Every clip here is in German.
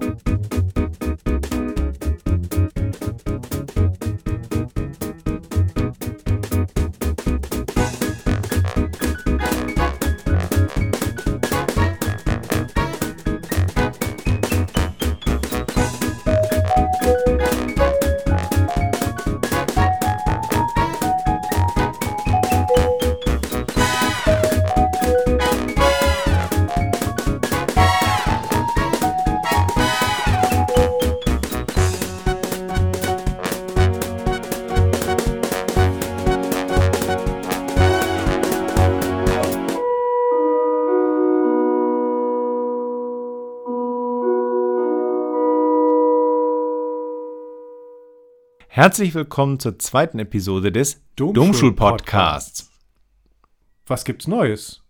you Herzlich willkommen zur zweiten Episode des Domschul-Podcasts. Was gibt's Neues?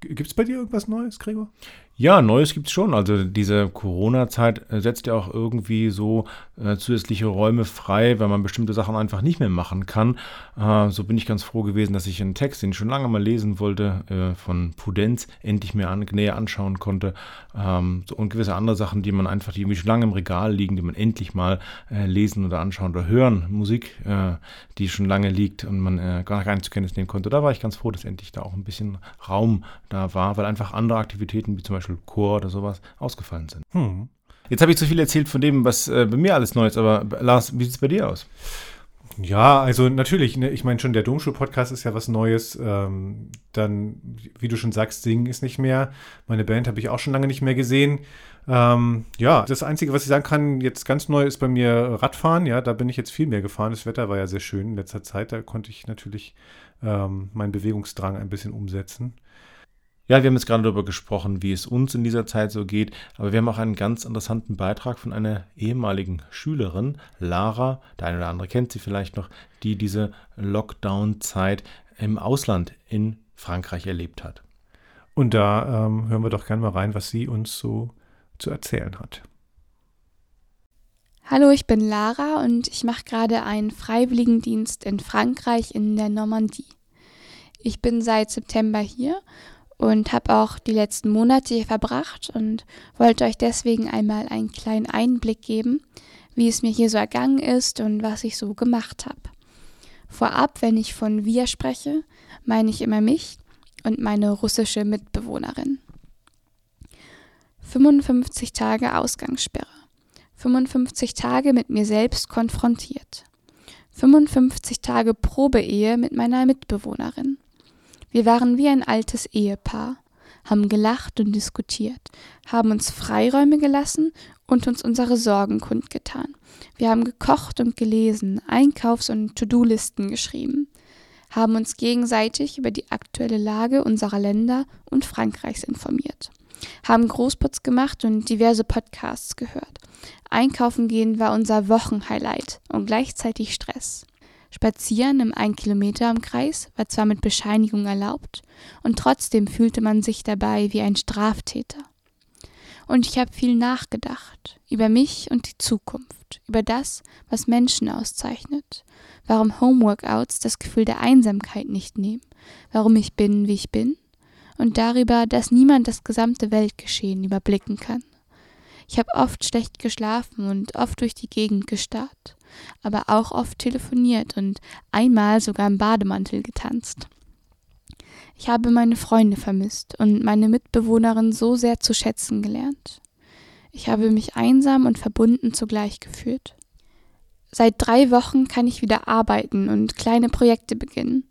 Gibt's bei dir irgendwas Neues, Gregor? Ja, Neues gibt es schon. Also diese Corona-Zeit äh, setzt ja auch irgendwie so äh, zusätzliche Räume frei, weil man bestimmte Sachen einfach nicht mehr machen kann. Äh, so bin ich ganz froh gewesen, dass ich einen Text, den ich schon lange mal lesen wollte, äh, von Pudenz endlich mir an, näher anschauen konnte. Ähm, so, und gewisse andere Sachen, die man einfach, die irgendwie schon lange im Regal liegen, die man endlich mal äh, lesen oder anschauen oder hören. Musik, äh, die schon lange liegt und man gar nicht zur Kenntnis nehmen konnte. Da war ich ganz froh, dass endlich da auch ein bisschen Raum da war, weil einfach andere Aktivitäten, wie zum Beispiel Beispiel Chor oder sowas, ausgefallen sind. Hm. Jetzt habe ich zu viel erzählt von dem, was äh, bei mir alles neu ist, aber Lars, wie sieht es bei dir aus? Ja, also natürlich, ne, ich meine schon, der Domschul-Podcast ist ja was Neues. Ähm, dann, wie du schon sagst, Singen ist nicht mehr. Meine Band habe ich auch schon lange nicht mehr gesehen. Ähm, ja, das Einzige, was ich sagen kann, jetzt ganz neu ist bei mir Radfahren. Ja, da bin ich jetzt viel mehr gefahren. Das Wetter war ja sehr schön in letzter Zeit. Da konnte ich natürlich ähm, meinen Bewegungsdrang ein bisschen umsetzen. Ja, wir haben jetzt gerade darüber gesprochen, wie es uns in dieser Zeit so geht, aber wir haben auch einen ganz interessanten Beitrag von einer ehemaligen Schülerin, Lara, der eine oder andere kennt sie vielleicht noch, die diese Lockdown-Zeit im Ausland in Frankreich erlebt hat. Und da ähm, hören wir doch gerne mal rein, was sie uns so zu erzählen hat. Hallo, ich bin Lara und ich mache gerade einen Freiwilligendienst in Frankreich in der Normandie. Ich bin seit September hier und habe auch die letzten Monate hier verbracht und wollte euch deswegen einmal einen kleinen Einblick geben, wie es mir hier so ergangen ist und was ich so gemacht habe. Vorab, wenn ich von wir spreche, meine ich immer mich und meine russische Mitbewohnerin. 55 Tage Ausgangssperre. 55 Tage mit mir selbst konfrontiert. 55 Tage Probeehe mit meiner Mitbewohnerin. Wir waren wie ein altes Ehepaar, haben gelacht und diskutiert, haben uns Freiräume gelassen und uns unsere Sorgen kundgetan. Wir haben gekocht und gelesen, Einkaufs- und To-Do-Listen geschrieben, haben uns gegenseitig über die aktuelle Lage unserer Länder und Frankreichs informiert, haben Großputz gemacht und diverse Podcasts gehört. Einkaufen gehen war unser Wochenhighlight und gleichzeitig Stress. Spazieren im 1 Kilometer Umkreis war zwar mit Bescheinigung erlaubt, und trotzdem fühlte man sich dabei wie ein Straftäter. Und ich habe viel nachgedacht über mich und die Zukunft, über das, was Menschen auszeichnet, warum Homeworkouts das Gefühl der Einsamkeit nicht nehmen, warum ich bin, wie ich bin, und darüber, dass niemand das gesamte Weltgeschehen überblicken kann. Ich habe oft schlecht geschlafen und oft durch die Gegend gestarrt aber auch oft telefoniert und einmal sogar im Bademantel getanzt. Ich habe meine Freunde vermisst und meine Mitbewohnerin so sehr zu schätzen gelernt. Ich habe mich einsam und verbunden zugleich gefühlt. Seit drei Wochen kann ich wieder arbeiten und kleine Projekte beginnen.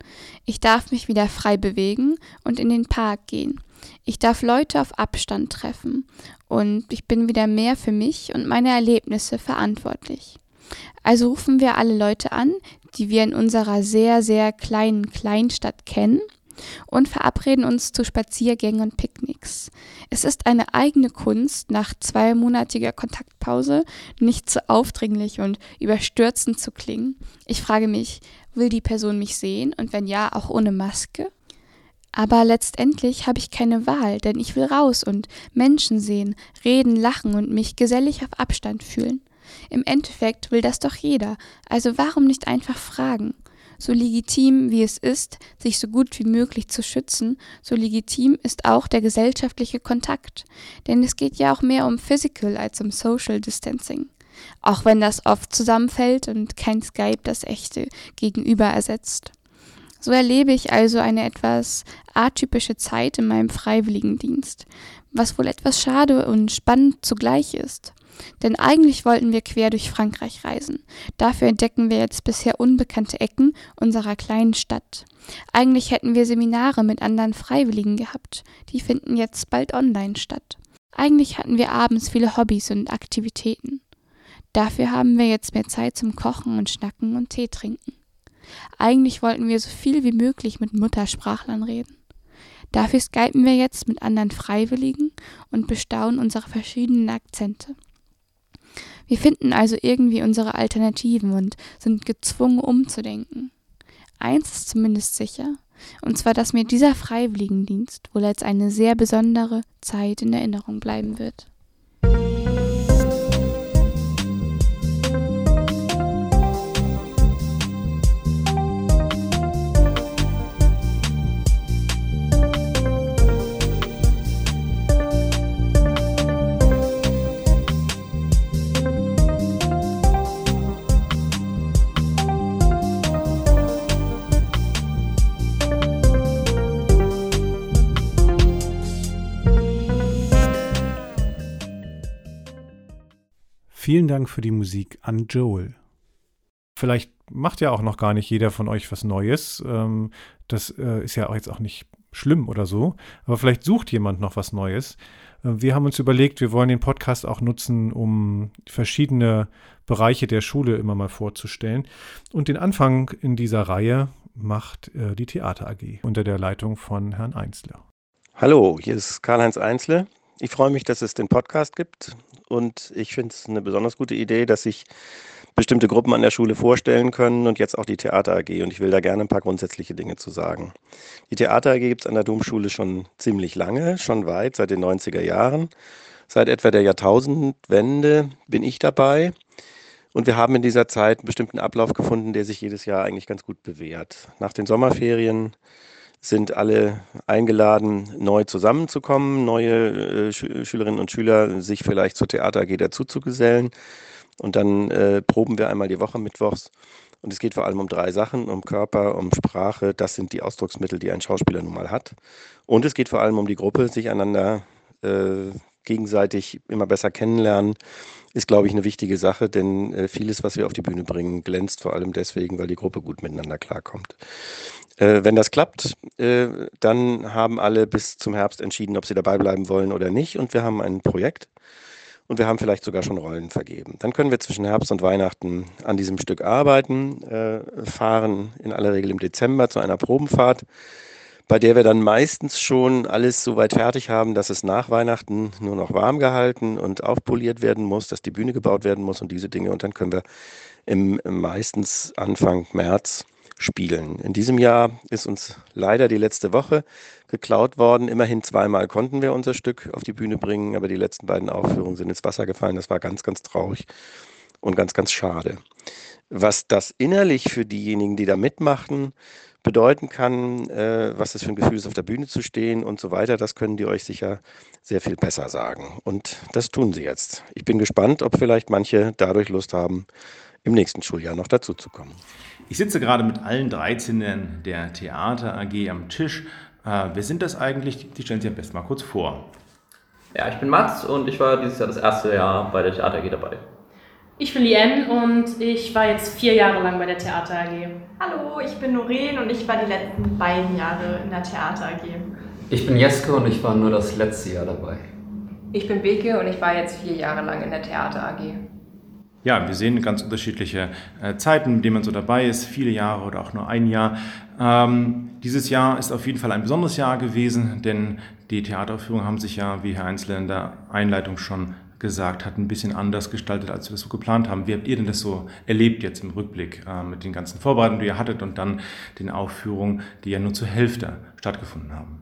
Ich darf mich wieder frei bewegen und in den Park gehen. Ich darf Leute auf Abstand treffen und ich bin wieder mehr für mich und meine Erlebnisse verantwortlich. Also rufen wir alle Leute an, die wir in unserer sehr, sehr kleinen Kleinstadt kennen und verabreden uns zu Spaziergängen und Picknicks. Es ist eine eigene Kunst, nach zweimonatiger Kontaktpause nicht zu aufdringlich und überstürzend zu klingen. Ich frage mich, will die Person mich sehen und wenn ja, auch ohne Maske? Aber letztendlich habe ich keine Wahl, denn ich will raus und Menschen sehen, reden, lachen und mich gesellig auf Abstand fühlen. Im Endeffekt will das doch jeder, also warum nicht einfach fragen? So legitim wie es ist, sich so gut wie möglich zu schützen, so legitim ist auch der gesellschaftliche Kontakt. Denn es geht ja auch mehr um Physical als um Social Distancing. Auch wenn das oft zusammenfällt und kein Skype das echte Gegenüber ersetzt. So erlebe ich also eine etwas atypische Zeit in meinem Freiwilligendienst, was wohl etwas schade und spannend zugleich ist. Denn eigentlich wollten wir quer durch Frankreich reisen. Dafür entdecken wir jetzt bisher unbekannte Ecken unserer kleinen Stadt. Eigentlich hätten wir Seminare mit anderen Freiwilligen gehabt. Die finden jetzt bald online statt. Eigentlich hatten wir abends viele Hobbys und Aktivitäten. Dafür haben wir jetzt mehr Zeit zum Kochen und Schnacken und Tee trinken. Eigentlich wollten wir so viel wie möglich mit Muttersprachlern reden. Dafür skypen wir jetzt mit anderen Freiwilligen und bestaunen unsere verschiedenen Akzente. Wir finden also irgendwie unsere Alternativen und sind gezwungen umzudenken. Eins ist zumindest sicher, und zwar, dass mir dieser Freiwilligendienst wohl als eine sehr besondere Zeit in Erinnerung bleiben wird. Vielen Dank für die Musik an Joel. Vielleicht macht ja auch noch gar nicht jeder von euch was Neues. Ähm, das äh, ist ja auch jetzt auch nicht schlimm oder so. Aber vielleicht sucht jemand noch was Neues. Äh, wir haben uns überlegt, wir wollen den Podcast auch nutzen, um verschiedene Bereiche der Schule immer mal vorzustellen. Und den Anfang in dieser Reihe macht äh, die Theater AG unter der Leitung von Herrn Einzler. Hallo, hier ist Karl-Heinz Einzle. Ich freue mich, dass es den Podcast gibt und ich finde es eine besonders gute Idee, dass sich bestimmte Gruppen an der Schule vorstellen können und jetzt auch die Theater AG. Und ich will da gerne ein paar grundsätzliche Dinge zu sagen. Die Theater AG gibt es an der Domschule schon ziemlich lange, schon weit, seit den 90er Jahren. Seit etwa der Jahrtausendwende bin ich dabei. Und wir haben in dieser Zeit einen bestimmten Ablauf gefunden, der sich jedes Jahr eigentlich ganz gut bewährt. Nach den Sommerferien sind alle eingeladen, neu zusammenzukommen, neue äh, Schülerinnen und Schüler sich vielleicht zur Theater AG dazuzugesellen. Und dann äh, proben wir einmal die Woche mittwochs. Und es geht vor allem um drei Sachen, um Körper, um Sprache. Das sind die Ausdrucksmittel, die ein Schauspieler nun mal hat. Und es geht vor allem um die Gruppe, sich einander äh, gegenseitig immer besser kennenlernen, ist, glaube ich, eine wichtige Sache, denn äh, vieles, was wir auf die Bühne bringen, glänzt vor allem deswegen, weil die Gruppe gut miteinander klarkommt. Äh, wenn das klappt, äh, dann haben alle bis zum Herbst entschieden, ob sie dabei bleiben wollen oder nicht. Und wir haben ein Projekt und wir haben vielleicht sogar schon Rollen vergeben. Dann können wir zwischen Herbst und Weihnachten an diesem Stück arbeiten, äh, fahren in aller Regel im Dezember zu einer Probenfahrt, bei der wir dann meistens schon alles so weit fertig haben, dass es nach Weihnachten nur noch warm gehalten und aufpoliert werden muss, dass die Bühne gebaut werden muss und diese Dinge. Und dann können wir im meistens Anfang März spielen. In diesem Jahr ist uns leider die letzte Woche geklaut worden. Immerhin zweimal konnten wir unser Stück auf die Bühne bringen, aber die letzten beiden Aufführungen sind ins Wasser gefallen. Das war ganz, ganz traurig und ganz, ganz schade. Was das innerlich für diejenigen, die da mitmachen, bedeuten kann, äh, was es für ein Gefühl ist, auf der Bühne zu stehen und so weiter, das können die euch sicher sehr viel besser sagen. Und das tun sie jetzt. Ich bin gespannt, ob vielleicht manche dadurch Lust haben, im nächsten Schuljahr noch dazu zu kommen. Ich sitze gerade mit allen 13 der Theater AG am Tisch. Äh, wer sind das eigentlich? Die stellen Sie am besten mal kurz vor. Ja, ich bin Mats und ich war dieses Jahr das erste Jahr bei der Theater AG dabei. Ich bin Lien und ich war jetzt vier Jahre lang bei der Theater AG. Hallo, ich bin Noreen und ich war die letzten beiden Jahre in der Theater AG. Ich bin Jeske und ich war nur das letzte Jahr dabei. Ich bin Beke und ich war jetzt vier Jahre lang in der Theater AG ja, wir sehen ganz unterschiedliche äh, Zeiten, in denen man so dabei ist, viele Jahre oder auch nur ein Jahr. Ähm, dieses Jahr ist auf jeden Fall ein besonderes Jahr gewesen, denn die Theateraufführungen haben sich ja, wie Herr Einzler in der Einleitung schon gesagt hat, ein bisschen anders gestaltet, als wir das so geplant haben. Wie habt ihr denn das so erlebt jetzt im Rückblick äh, mit den ganzen Vorbereitungen, die ihr hattet und dann den Aufführungen, die ja nur zur Hälfte stattgefunden haben?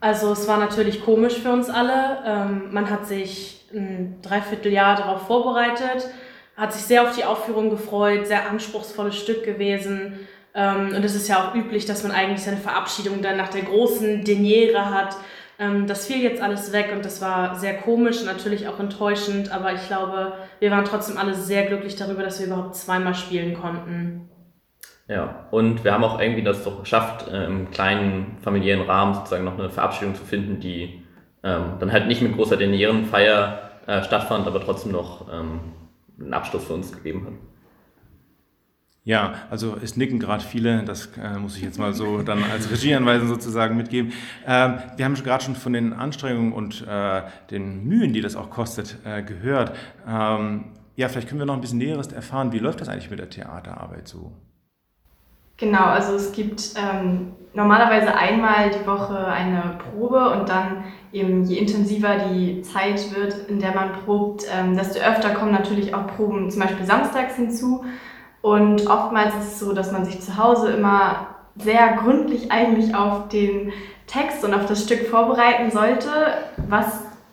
Also es war natürlich komisch für uns alle. Ähm, man hat sich ein Dreivierteljahr darauf vorbereitet, hat sich sehr auf die Aufführung gefreut, sehr anspruchsvolles Stück gewesen. Ähm, und es ist ja auch üblich, dass man eigentlich seine Verabschiedung dann nach der großen Deniere hat. Ähm, das fiel jetzt alles weg und das war sehr komisch natürlich auch enttäuschend, aber ich glaube, wir waren trotzdem alle sehr glücklich darüber, dass wir überhaupt zweimal spielen konnten. Ja, und wir haben auch irgendwie das doch geschafft, äh, im kleinen familiären Rahmen sozusagen noch eine Verabschiedung zu finden, die ähm, dann halt nicht mit großer Denierenfeier äh, stattfand, aber trotzdem noch ähm, einen Abschluss für uns gegeben hat. Ja, also es nicken gerade viele, das äh, muss ich jetzt mal so dann als Regieanweisung sozusagen mitgeben. Ähm, wir haben gerade schon von den Anstrengungen und äh, den Mühen, die das auch kostet, äh, gehört. Ähm, ja, vielleicht können wir noch ein bisschen Näheres erfahren. Wie läuft das eigentlich mit der Theaterarbeit so? Genau, also es gibt ähm, normalerweise einmal die Woche eine Probe und dann eben je intensiver die Zeit wird, in der man probt, ähm, desto öfter kommen natürlich auch Proben zum Beispiel samstags hinzu. Und oftmals ist es so, dass man sich zu Hause immer sehr gründlich eigentlich auf den Text und auf das Stück vorbereiten sollte, was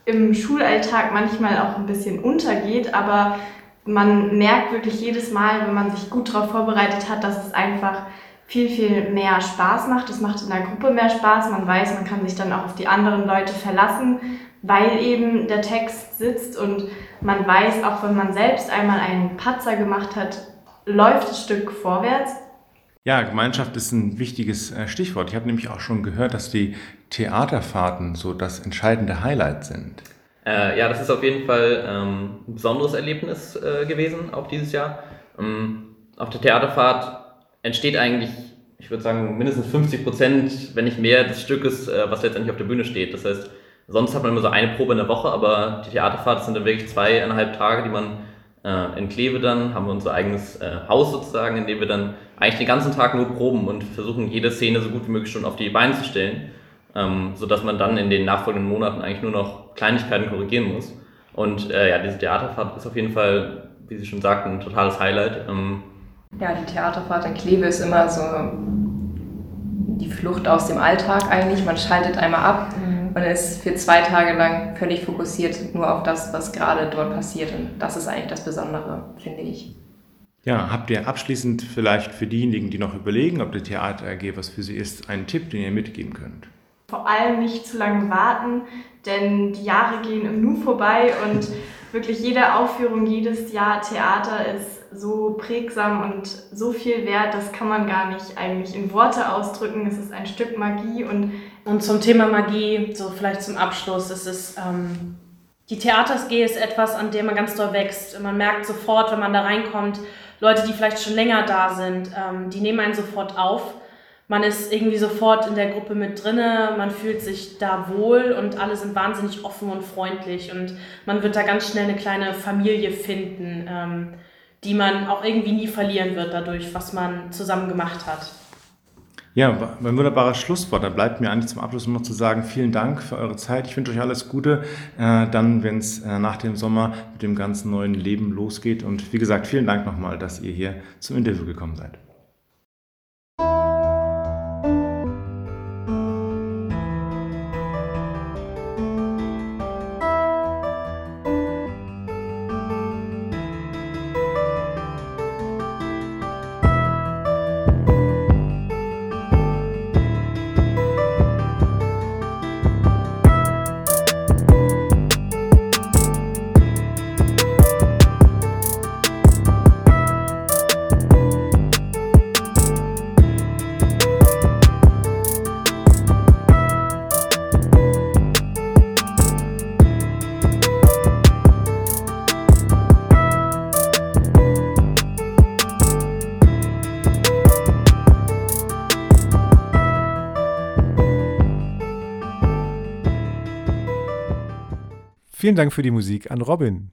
im Schulalltag manchmal auch ein bisschen untergeht, aber man merkt wirklich jedes Mal, wenn man sich gut darauf vorbereitet hat, dass es einfach viel, viel mehr Spaß macht. Es macht in der Gruppe mehr Spaß. Man weiß, man kann sich dann auch auf die anderen Leute verlassen, weil eben der Text sitzt und man weiß, auch wenn man selbst einmal einen Patzer gemacht hat, läuft das Stück vorwärts. Ja, Gemeinschaft ist ein wichtiges äh, Stichwort. Ich habe nämlich auch schon gehört, dass die Theaterfahrten so das entscheidende Highlight sind. Äh, ja, das ist auf jeden Fall ähm, ein besonderes Erlebnis äh, gewesen, auch dieses Jahr. Ähm, auf der Theaterfahrt entsteht eigentlich, ich würde sagen, mindestens 50 Prozent, wenn nicht mehr, des Stückes, äh, was letztendlich auf der Bühne steht. Das heißt, sonst hat man immer so eine Probe in der Woche, aber die Theaterfahrt sind dann wirklich zweieinhalb Tage, die man äh, in Kleve dann, haben wir unser eigenes äh, Haus sozusagen, in dem wir dann eigentlich den ganzen Tag nur proben und versuchen, jede Szene so gut wie möglich schon auf die Beine zu stellen, ähm, sodass man dann in den nachfolgenden Monaten eigentlich nur noch Kleinigkeiten korrigieren muss. Und äh, ja, diese Theaterfahrt ist auf jeden Fall, wie Sie schon sagten, ein totales Highlight. Ähm, ja, die Theaterfahrt in Kleve ist immer so die Flucht aus dem Alltag eigentlich. Man schaltet einmal ab und ist für zwei Tage lang völlig fokussiert nur auf das, was gerade dort passiert. Und das ist eigentlich das Besondere, finde ich. Ja, habt ihr abschließend vielleicht für diejenigen, die noch überlegen, ob die Theater AG was für sie ist, einen Tipp, den ihr mitgeben könnt? Vor allem nicht zu lange warten, denn die Jahre gehen im Nu vorbei und wirklich jede Aufführung, jedes Jahr Theater ist so prägsam und so viel wert, das kann man gar nicht eigentlich in Worte ausdrücken. Es ist ein Stück Magie und. Und zum Thema Magie, so vielleicht zum Abschluss, es ist. Ähm, die Theatersg ist etwas, an dem man ganz doll wächst. Man merkt sofort, wenn man da reinkommt, Leute, die vielleicht schon länger da sind, ähm, die nehmen einen sofort auf man ist irgendwie sofort in der Gruppe mit drinne, man fühlt sich da wohl und alle sind wahnsinnig offen und freundlich und man wird da ganz schnell eine kleine Familie finden, ähm, die man auch irgendwie nie verlieren wird dadurch, was man zusammen gemacht hat. Ja, ein wunderbares Schlusswort. Da bleibt mir eigentlich zum Abschluss nur noch zu sagen, vielen Dank für eure Zeit. Ich wünsche euch alles Gute, äh, dann, wenn es äh, nach dem Sommer mit dem ganzen neuen Leben losgeht. Und wie gesagt, vielen Dank nochmal, dass ihr hier zum Interview gekommen seid. Vielen Dank für die Musik an Robin.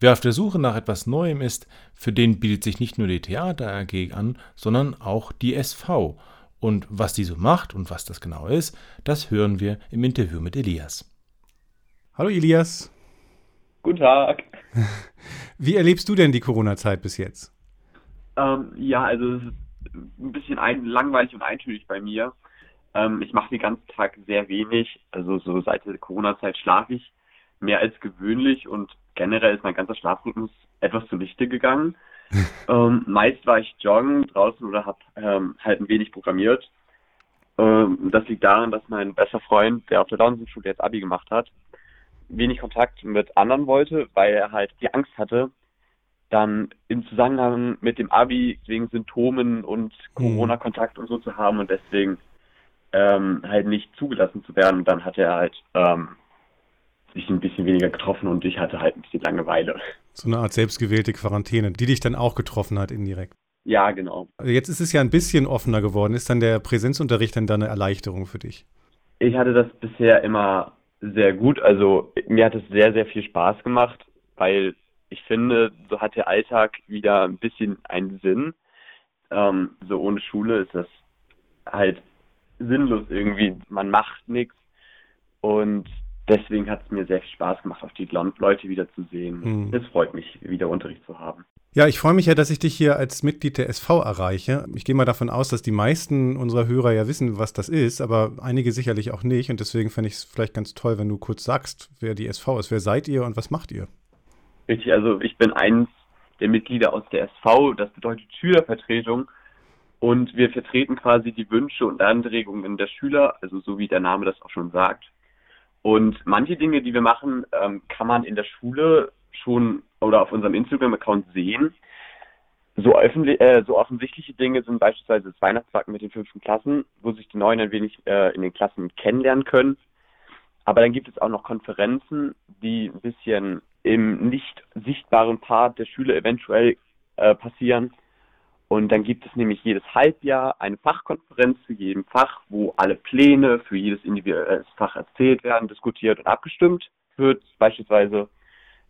Wer auf der Suche nach etwas Neuem ist, für den bietet sich nicht nur die Theater AG an, sondern auch die SV. Und was die so macht und was das genau ist, das hören wir im Interview mit Elias. Hallo Elias. Guten Tag. Wie erlebst du denn die Corona-Zeit bis jetzt? Ähm, ja, also es ist ein bisschen ein, langweilig und eintönig bei mir. Ähm, ich mache den ganzen Tag sehr wenig. Also so seit der Corona-Zeit schlafe ich mehr als gewöhnlich und generell ist mein ganzer Schlafrhythmus etwas zunichte gegangen. ähm, meist war ich joggen draußen oder habe ähm, halt ein wenig programmiert. Ähm, das liegt daran, dass mein bester Freund, der auf der Downsen-Schule jetzt Abi gemacht hat, wenig Kontakt mit anderen wollte, weil er halt die Angst hatte, dann im Zusammenhang mit dem Abi wegen Symptomen und Corona-Kontakt und so zu haben und deswegen ähm, halt nicht zugelassen zu werden. Und dann hat er halt ähm, sich ein bisschen weniger getroffen und ich hatte halt ein bisschen Langeweile. So eine Art selbstgewählte Quarantäne, die dich dann auch getroffen hat indirekt. Ja, genau. Jetzt ist es ja ein bisschen offener geworden. Ist dann der Präsenzunterricht dann da eine Erleichterung für dich? Ich hatte das bisher immer sehr gut. Also mir hat es sehr, sehr viel Spaß gemacht, weil ich finde, so hat der Alltag wieder ein bisschen einen Sinn. Ähm, so ohne Schule ist das halt sinnlos irgendwie. Man macht nichts und deswegen hat es mir sehr viel Spaß gemacht, auch die Leute wieder zu sehen. Hm. Es freut mich, wieder Unterricht zu haben. Ja, ich freue mich ja, dass ich dich hier als Mitglied der SV erreiche. Ich gehe mal davon aus, dass die meisten unserer Hörer ja wissen, was das ist, aber einige sicherlich auch nicht. Und deswegen fände ich es vielleicht ganz toll, wenn du kurz sagst, wer die SV ist. Wer seid ihr und was macht ihr? Richtig, also ich bin eins der Mitglieder aus der SV, das bedeutet Schülervertretung. Und wir vertreten quasi die Wünsche und Anregungen der Schüler, also so wie der Name das auch schon sagt. Und manche Dinge, die wir machen, ähm, kann man in der Schule schon oder auf unserem Instagram-Account sehen. So, öffentlich, äh, so offensichtliche Dinge sind beispielsweise das Weihnachtsbacken mit den fünften Klassen, wo sich die Neuen ein wenig äh, in den Klassen kennenlernen können. Aber dann gibt es auch noch Konferenzen, die ein bisschen im nicht sichtbaren Part der Schüler eventuell äh, passieren. Und dann gibt es nämlich jedes Halbjahr eine Fachkonferenz zu jedem Fach, wo alle Pläne für jedes individuelle Fach erzählt werden, diskutiert und abgestimmt wird. Beispielsweise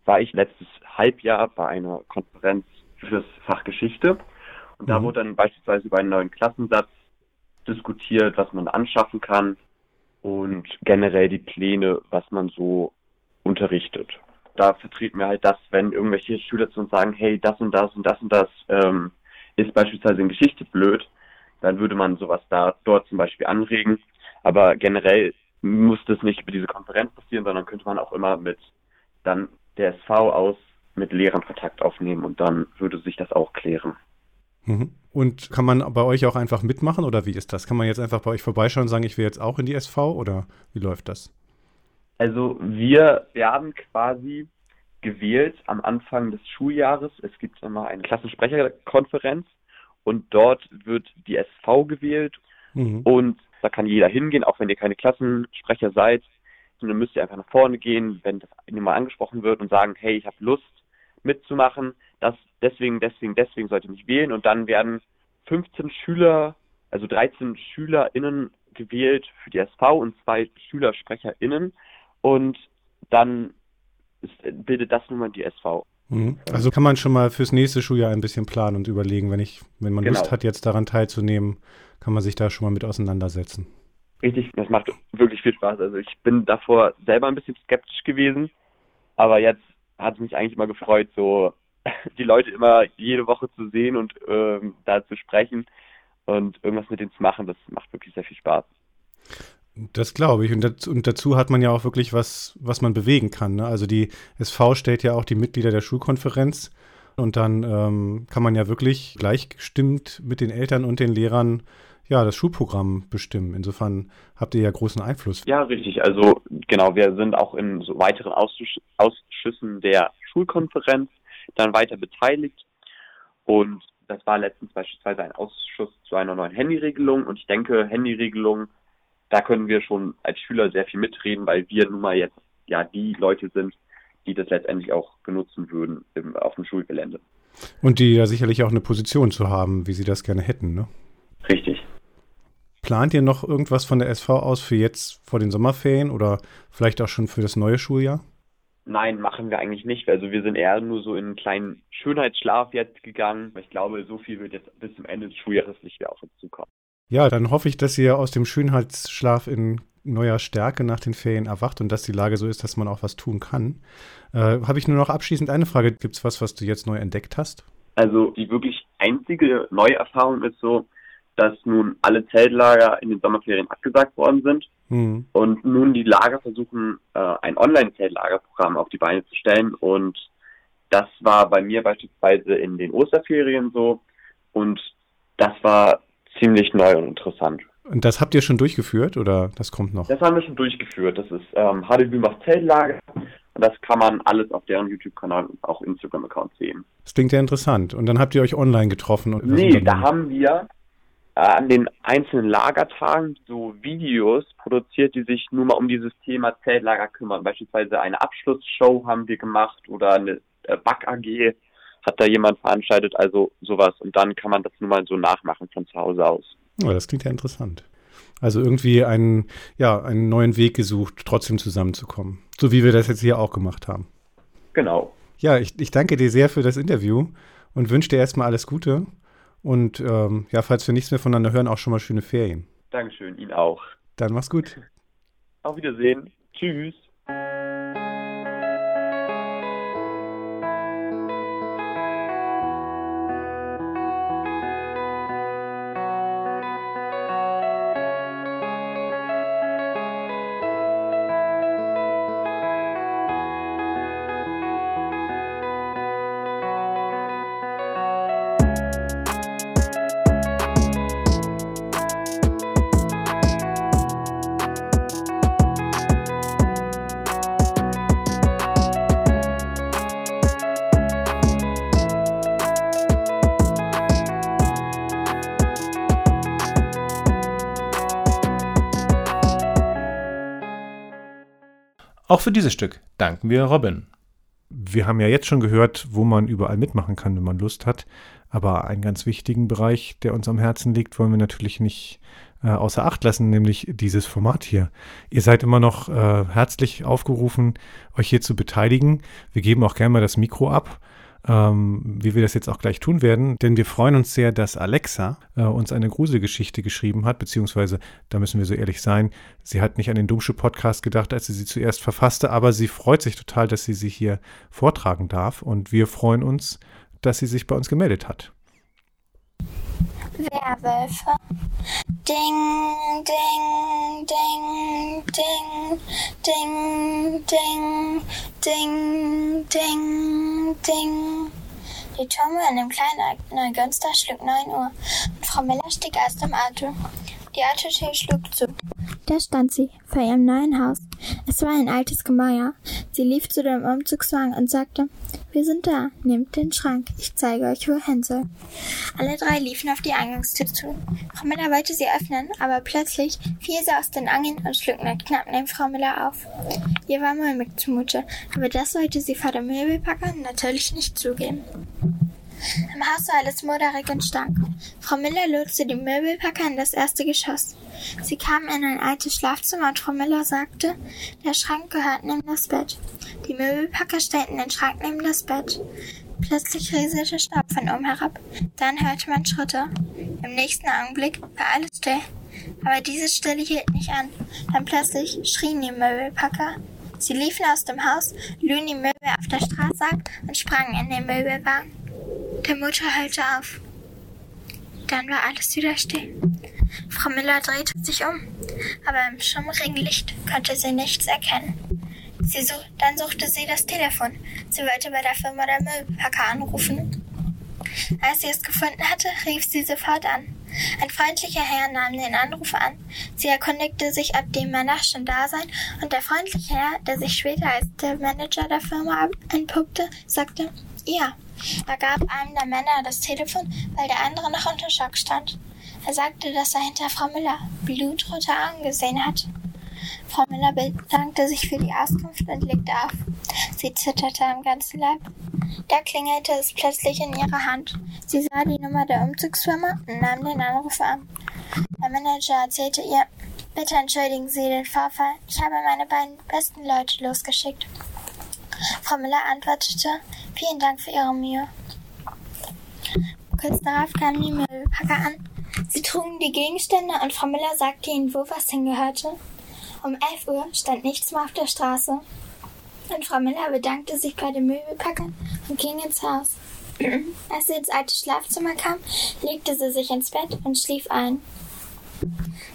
war ich letztes Halbjahr bei einer Konferenz für das Fach Geschichte. Und da mhm. wurde dann beispielsweise über einen neuen Klassensatz diskutiert, was man anschaffen kann und generell die Pläne, was man so unterrichtet. Da vertreten wir halt das, wenn irgendwelche Schüler zu uns sagen, hey, das und das und das und das ähm, ist beispielsweise in Geschichte blöd, dann würde man sowas da dort zum Beispiel anregen. Aber generell muss das nicht über diese Konferenz passieren, sondern könnte man auch immer mit dann der SV aus mit Lehrern Kontakt aufnehmen und dann würde sich das auch klären. Mhm. Und kann man bei euch auch einfach mitmachen oder wie ist das? Kann man jetzt einfach bei euch vorbeischauen und sagen, ich will jetzt auch in die SV oder wie läuft das? Also wir werden quasi gewählt am Anfang des Schuljahres. Es gibt immer eine Klassensprecherkonferenz und dort wird die SV gewählt. Mhm. und da kann jeder hingehen, auch wenn ihr keine Klassensprecher seid. Und dann müsst ihr einfach nach vorne gehen, wenn das mal angesprochen wird und sagen, hey, ich habe Lust mitzumachen, das deswegen, deswegen, deswegen sollte ich mich wählen. Und dann werden 15 Schüler, also 13 SchülerInnen gewählt für die SV und zwei SchülersprecherInnen. Und dann ist, bildet das nun mal die SV. Mhm. Also kann man schon mal fürs nächste Schuljahr ein bisschen planen und überlegen, wenn ich, wenn man genau. Lust hat, jetzt daran teilzunehmen, kann man sich da schon mal mit auseinandersetzen richtig, das macht wirklich viel Spaß. Also ich bin davor selber ein bisschen skeptisch gewesen, aber jetzt hat es mich eigentlich immer gefreut, so die Leute immer jede Woche zu sehen und ähm, da zu sprechen und irgendwas mit denen zu machen. Das macht wirklich sehr viel Spaß. Das glaube ich. Und dazu, und dazu, hat man ja auch wirklich was, was man bewegen kann. Ne? Also die SV stellt ja auch die Mitglieder der Schulkonferenz. Und dann ähm, kann man ja wirklich gleichgestimmt mit den Eltern und den Lehrern ja, das Schulprogramm bestimmen. Insofern habt ihr ja großen Einfluss. Ja, richtig. Also genau, wir sind auch in so weiteren Ausschüssen der Schulkonferenz dann weiter beteiligt. Und das war letztens beispielsweise ein Ausschuss zu einer neuen Handyregelung. Und ich denke, Handyregelung, da können wir schon als Schüler sehr viel mitreden, weil wir nun mal jetzt ja die Leute sind, die das letztendlich auch benutzen würden im, auf dem Schulgelände. Und die ja sicherlich auch eine Position zu haben, wie sie das gerne hätten, ne? Richtig. Plant ihr noch irgendwas von der SV aus für jetzt vor den Sommerferien oder vielleicht auch schon für das neue Schuljahr? Nein, machen wir eigentlich nicht. Also wir sind eher nur so in einen kleinen Schönheitsschlaf jetzt gegangen. Ich glaube, so viel wird jetzt bis zum Ende des Schuljahres nicht mehr auf uns zukommen. Ja, dann hoffe ich, dass ihr aus dem Schönheitsschlaf in neuer Stärke nach den Ferien erwacht und dass die Lage so ist, dass man auch was tun kann. Äh, Habe ich nur noch abschließend eine Frage. Gibt es was, was du jetzt neu entdeckt hast? Also die wirklich einzige neue Erfahrung ist so, dass nun alle Zeltlager in den Sommerferien abgesagt worden sind Mhm. und nun die Lager versuchen, äh, ein Online-Zeltlagerprogramm auf die Beine zu stellen. Und das war bei mir beispielsweise in den Osterferien so. Und das war ziemlich neu und interessant. Und das habt ihr schon durchgeführt oder das kommt noch? Das haben wir schon durchgeführt. Das ist ähm, HDB macht Zeltlager. Und das kann man alles auf deren YouTube-Kanal und auch Instagram-Account sehen. Das klingt ja interessant. Und dann habt ihr euch online getroffen und Nee, da haben wir äh, an den einzelnen Lagertagen so Videos produziert, die sich nur mal um dieses Thema Zeltlager kümmern. Beispielsweise eine Abschlussshow haben wir gemacht oder eine äh, Back-AG hat da jemand veranstaltet, also sowas. Und dann kann man das nur mal so nachmachen von zu Hause aus. Oh, das klingt ja interessant. Also irgendwie einen, ja, einen neuen Weg gesucht, trotzdem zusammenzukommen. So wie wir das jetzt hier auch gemacht haben. Genau. Ja, ich, ich danke dir sehr für das Interview und wünsche dir erstmal alles Gute. Und ähm, ja, falls wir nichts mehr voneinander hören, auch schon mal schöne Ferien. Dankeschön, Ihnen auch. Dann mach's gut. Auf Wiedersehen. Tschüss. Auch für dieses Stück danken wir Robin. Wir haben ja jetzt schon gehört, wo man überall mitmachen kann, wenn man Lust hat. Aber einen ganz wichtigen Bereich, der uns am Herzen liegt, wollen wir natürlich nicht äh, außer Acht lassen, nämlich dieses Format hier. Ihr seid immer noch äh, herzlich aufgerufen, euch hier zu beteiligen. Wir geben auch gerne mal das Mikro ab, ähm, wie wir das jetzt auch gleich tun werden, denn wir freuen uns sehr, dass Alexa äh, uns eine Gruselgeschichte geschrieben hat, beziehungsweise, da müssen wir so ehrlich sein, sie hat nicht an den Dummsche Podcast gedacht, als sie sie zuerst verfasste, aber sie freut sich total, dass sie sie hier vortragen darf und wir freuen uns, dass sie sich bei uns gemeldet hat. Werwölfe. Ding, ding, ding, ding, ding, ding, ding, ding, ding. Die Türme in dem kleinen Neugünster schlug 9 Uhr und Frau Miller stieg aus dem Auto. Die Autotür schlug zu. Da stand sie, vor ihrem neuen Haus. Es war ein altes Gemäuer. Sie lief zu dem Umzugswagen und sagte, wir sind da, nehmt den Schrank, ich zeige euch, wo soll. Alle drei liefen auf die Eingangstür zu. Frau Miller wollte sie öffnen, aber plötzlich fiel sie aus den Angeln und schlug nur knapp neben Frau Miller auf. Ihr war mulmig zumute, aber das wollte sie vor dem Möbelpacker natürlich nicht zugeben. Im Haus war alles moderig und stank. Frau Miller lotste die Möbelpacker in das erste Geschoss. Sie kamen in ein altes Schlafzimmer und Frau Miller sagte, der Schrank gehört neben das Bett. Die Möbelpacker stellten den Schrank neben das Bett. Plötzlich rieselte Staub von oben herab. Dann hörte man Schritte. Im nächsten Augenblick war alles still. Aber diese Stille hielt nicht an. Dann plötzlich schrien die Möbelpacker. Sie liefen aus dem Haus, luden die Möbel auf der Straße ab und sprangen in den Möbelwagen. Der Motor hörte auf. Dann war alles wieder still. Frau Miller drehte sich um, aber im schummrigen Licht konnte sie nichts erkennen. Sie such dann suchte sie das Telefon. Sie wollte bei der Firma der Müllpacker anrufen. Als sie es gefunden hatte, rief sie sofort an. Ein freundlicher Herr nahm den Anruf an. Sie erkundigte sich, ob die Männer schon da seien, und der freundliche Herr, der sich später als der Manager der Firma entpuppte, sagte, ja. Er gab einem der Männer das Telefon, weil der andere noch unter Schock stand. Er sagte, dass er hinter Frau Müller blutrote Augen gesehen hat. Frau Müller bedankte sich für die Auskunft und legte auf. Sie zitterte am ganzen Leib. Da klingelte es plötzlich in ihrer Hand. Sie sah die Nummer der Umzugsfirma und nahm den Anruf an. Der Manager erzählte ihr, bitte entschuldigen Sie den Vorfall. Ich habe meine beiden besten Leute losgeschickt. Frau Müller antwortete, vielen Dank für Ihre Mühe. Kurz darauf kamen die Möbelpacker an. Sie trugen die Gegenstände und Frau Müller sagte ihnen, wo was hingehörte. Um 11 Uhr stand nichts mehr auf der Straße. Und Frau Müller bedankte sich bei den Möbelpackern und ging ins Haus. Als sie ins alte Schlafzimmer kam, legte sie sich ins Bett und schlief ein.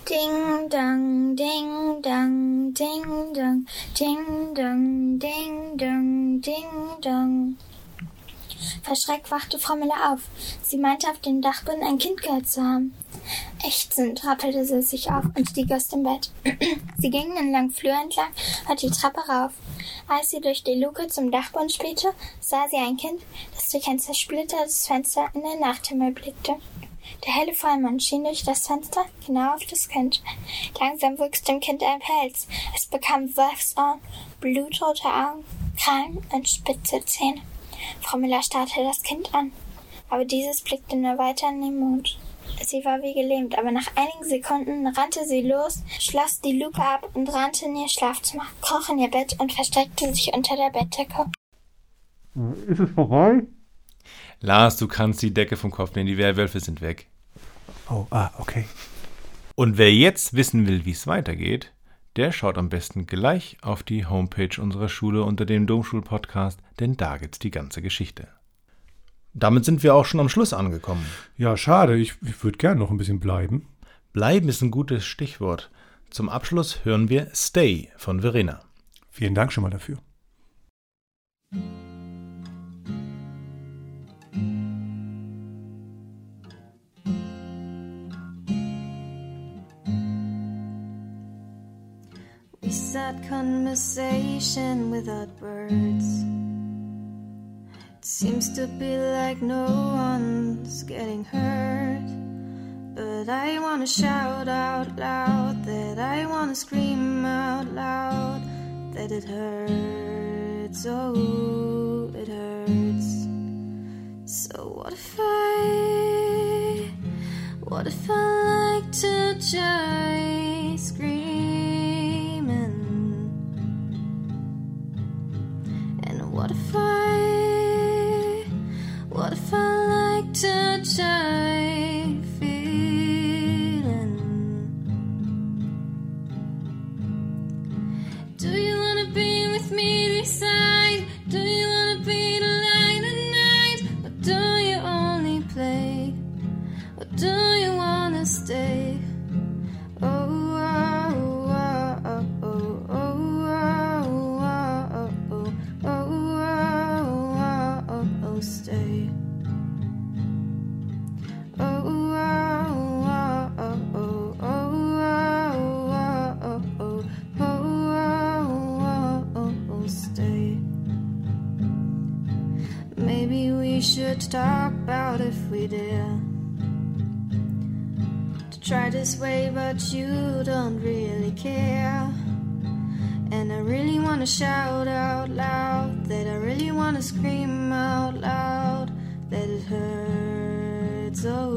Ding dong, ding dong, ding dong, ding dong, ding dong, ding dong. Verschreckt wachte Frau Miller auf. Sie meinte auf dem Dachboden ein Kind gehört zu haben. Ächzend rappelte sie sich auf und stieg aus dem Bett. sie ging den langen Flur entlang und die Treppe rauf. Als sie durch die Luke zum Dachboden spähte, sah sie ein Kind, das durch ein zersplittertes Fenster in den Nachthimmel blickte. Der helle Vollmond schien durch das Fenster genau auf das Kind. Langsam wuchs dem Kind ein Pelz. Es bekam Wachsohren, blutrote Augen, Krallen und spitze Zähne. Frau Miller starrte das Kind an, aber dieses blickte nur weiter in den Mond. Sie war wie gelähmt, aber nach einigen Sekunden rannte sie los, schloss die Luke ab und rannte in ihr Schlafzimmer, kroch in ihr Bett und versteckte sich unter der Bettdecke. Ist es vorbei? Lars, du kannst die Decke vom Kopf nehmen, die Werwölfe sind weg. Oh, ah, okay. Und wer jetzt wissen will, wie es weitergeht, der schaut am besten gleich auf die Homepage unserer Schule unter dem Domschul-Podcast, denn da gibt's die ganze Geschichte. Damit sind wir auch schon am Schluss angekommen. Ja, schade. Ich, ich würde gern noch ein bisschen bleiben. Bleiben ist ein gutes Stichwort. Zum Abschluss hören wir Stay von Verena. Vielen Dank schon mal dafür. Start conversation without words. It seems to be like no one's getting hurt. But I wanna shout out loud that I wanna scream out loud that it hurts. Oh, it hurts. So what if I, what if I like to just this way, but you don't really care. And I really wanna shout out loud that I really wanna scream out loud that it hurts. Oh,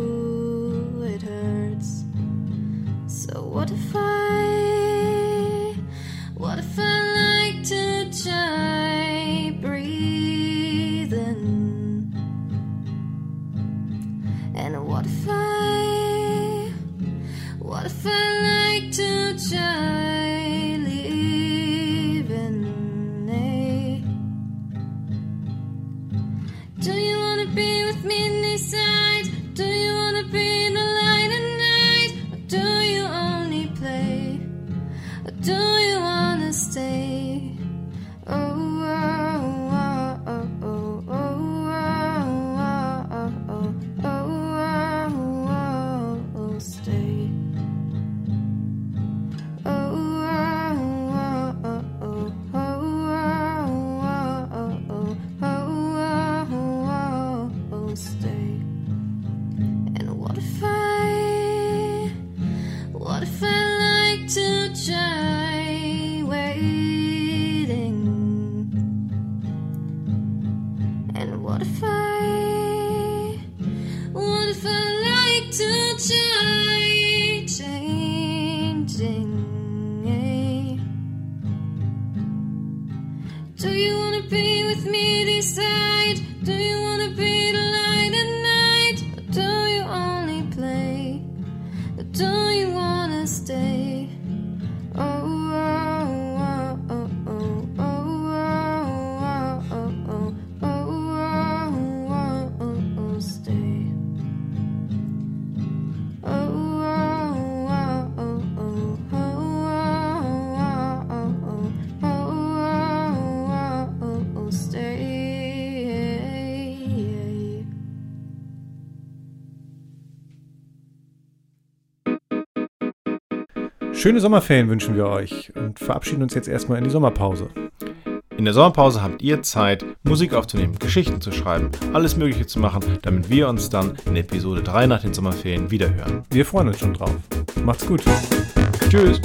What if I, what if I like to change? Schöne Sommerferien wünschen wir euch und verabschieden uns jetzt erstmal in die Sommerpause. In der Sommerpause habt ihr Zeit, Musik aufzunehmen, Geschichten zu schreiben, alles Mögliche zu machen, damit wir uns dann in Episode 3 nach den Sommerferien wiederhören. Wir freuen uns schon drauf. Macht's gut. Tschüss.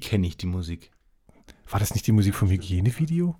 Kenne ich die Musik. War das nicht die Musik vom Hygienevideo?